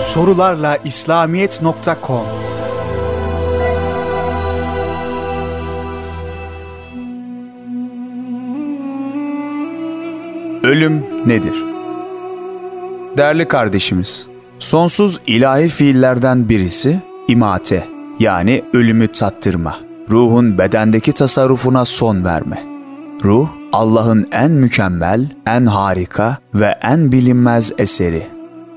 Sorularla İslamiyet.com Ölüm nedir? Değerli kardeşimiz, sonsuz ilahi fiillerden birisi imate yani ölümü tattırma, ruhun bedendeki tasarrufuna son verme. Ruh, Allah'ın en mükemmel, en harika ve en bilinmez eseri.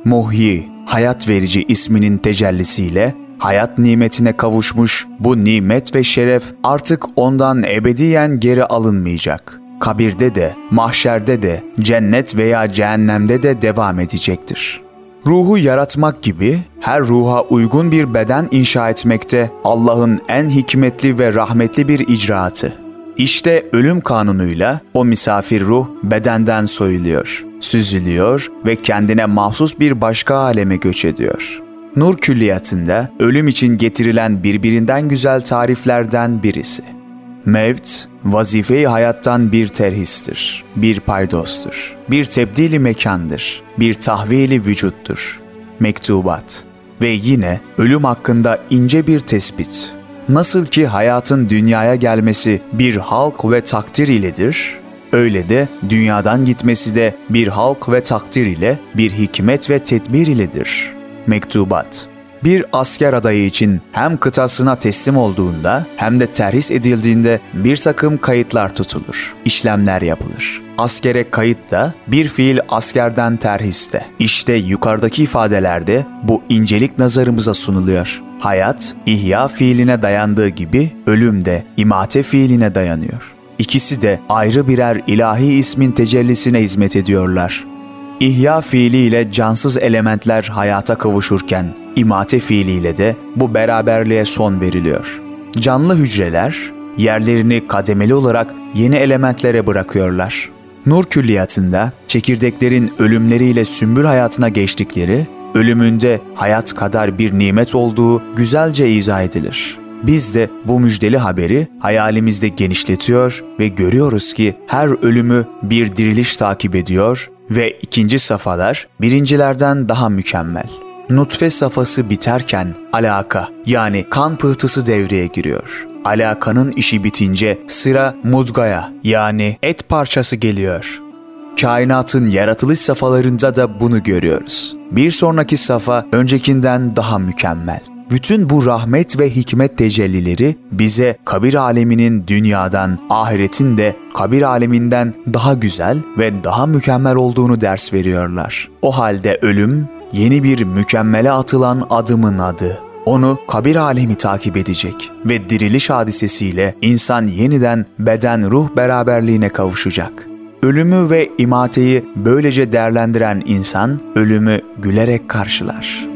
Muhyi, hayat verici isminin tecellisiyle hayat nimetine kavuşmuş bu nimet ve şeref artık ondan ebediyen geri alınmayacak. Kabirde de, mahşerde de, cennet veya cehennemde de devam edecektir. Ruhu yaratmak gibi her ruha uygun bir beden inşa etmekte Allah'ın en hikmetli ve rahmetli bir icraatı. İşte ölüm kanunuyla o misafir ruh bedenden soyuluyor, süzülüyor ve kendine mahsus bir başka aleme göç ediyor. Nur külliyatında ölüm için getirilen birbirinden güzel tariflerden birisi. Mevt, vazife hayattan bir terhistir, bir paydostur, bir tebdili mekandır, bir tahvili vücuttur. Mektubat ve yine ölüm hakkında ince bir tespit. Nasıl ki hayatın dünyaya gelmesi bir halk ve takdir iledir, öyle de dünyadan gitmesi de bir halk ve takdir ile bir hikmet ve tedbir iledir. Mektubat bir asker adayı için hem kıtasına teslim olduğunda hem de terhis edildiğinde bir takım kayıtlar tutulur, işlemler yapılır. Askere kayıt da bir fiil askerden terhiste. İşte yukarıdaki ifadelerde bu incelik nazarımıza sunuluyor. Hayat, ihya fiiline dayandığı gibi ölüm de imate fiiline dayanıyor. İkisi de ayrı birer ilahi ismin tecellisine hizmet ediyorlar. İhya fiiliyle cansız elementler hayata kavuşurken, imate fiiliyle de bu beraberliğe son veriliyor. Canlı hücreler yerlerini kademeli olarak yeni elementlere bırakıyorlar. Nur külliyatında çekirdeklerin ölümleriyle sümbül hayatına geçtikleri, ölümünde hayat kadar bir nimet olduğu güzelce izah edilir. Biz de bu müjdeli haberi hayalimizde genişletiyor ve görüyoruz ki her ölümü bir diriliş takip ediyor ve ikinci safhalar birincilerden daha mükemmel. Nutfe safhası biterken alaka yani kan pıhtısı devreye giriyor. Alakanın işi bitince sıra mudgaya yani et parçası geliyor. Kainatın yaratılış safhalarında da bunu görüyoruz. Bir sonraki safa öncekinden daha mükemmel. Bütün bu rahmet ve hikmet tecellileri bize kabir aleminin dünyadan, ahiretin de kabir aleminden daha güzel ve daha mükemmel olduğunu ders veriyorlar. O halde ölüm yeni bir mükemmele atılan adımın adı. Onu kabir alemi takip edecek ve diriliş hadisesiyle insan yeniden beden ruh beraberliğine kavuşacak. Ölümü ve imateyi böylece değerlendiren insan ölümü gülerek karşılar.''